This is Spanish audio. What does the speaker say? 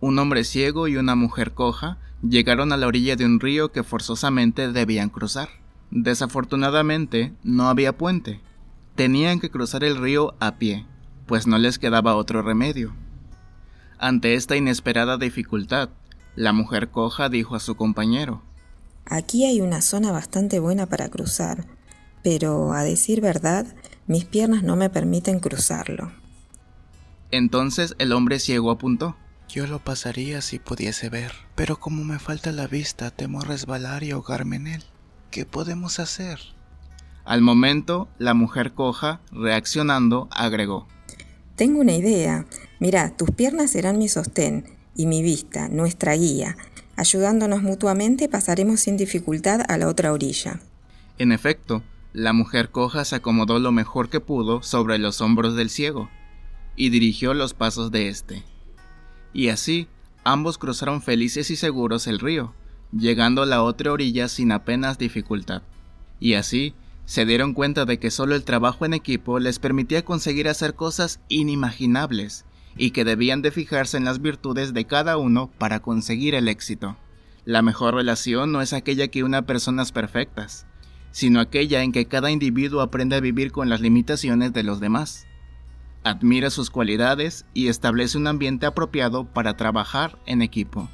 Un hombre ciego y una mujer coja llegaron a la orilla de un río que forzosamente debían cruzar. Desafortunadamente, no había puente. Tenían que cruzar el río a pie, pues no les quedaba otro remedio. Ante esta inesperada dificultad, la mujer coja dijo a su compañero, Aquí hay una zona bastante buena para cruzar, pero a decir verdad, mis piernas no me permiten cruzarlo. Entonces el hombre ciego apuntó. Yo lo pasaría si pudiese ver, pero como me falta la vista, temo resbalar y ahogarme en él. ¿Qué podemos hacer? Al momento, la mujer coja, reaccionando, agregó. Tengo una idea. Mira, tus piernas serán mi sostén y mi vista, nuestra guía. Ayudándonos mutuamente pasaremos sin dificultad a la otra orilla. En efecto, la mujer coja se acomodó lo mejor que pudo sobre los hombros del ciego y dirigió los pasos de éste. Y así, ambos cruzaron felices y seguros el río, llegando a la otra orilla sin apenas dificultad. Y así, se dieron cuenta de que solo el trabajo en equipo les permitía conseguir hacer cosas inimaginables y que debían de fijarse en las virtudes de cada uno para conseguir el éxito. La mejor relación no es aquella que una personas perfectas, sino aquella en que cada individuo aprende a vivir con las limitaciones de los demás. Admira sus cualidades y establece un ambiente apropiado para trabajar en equipo.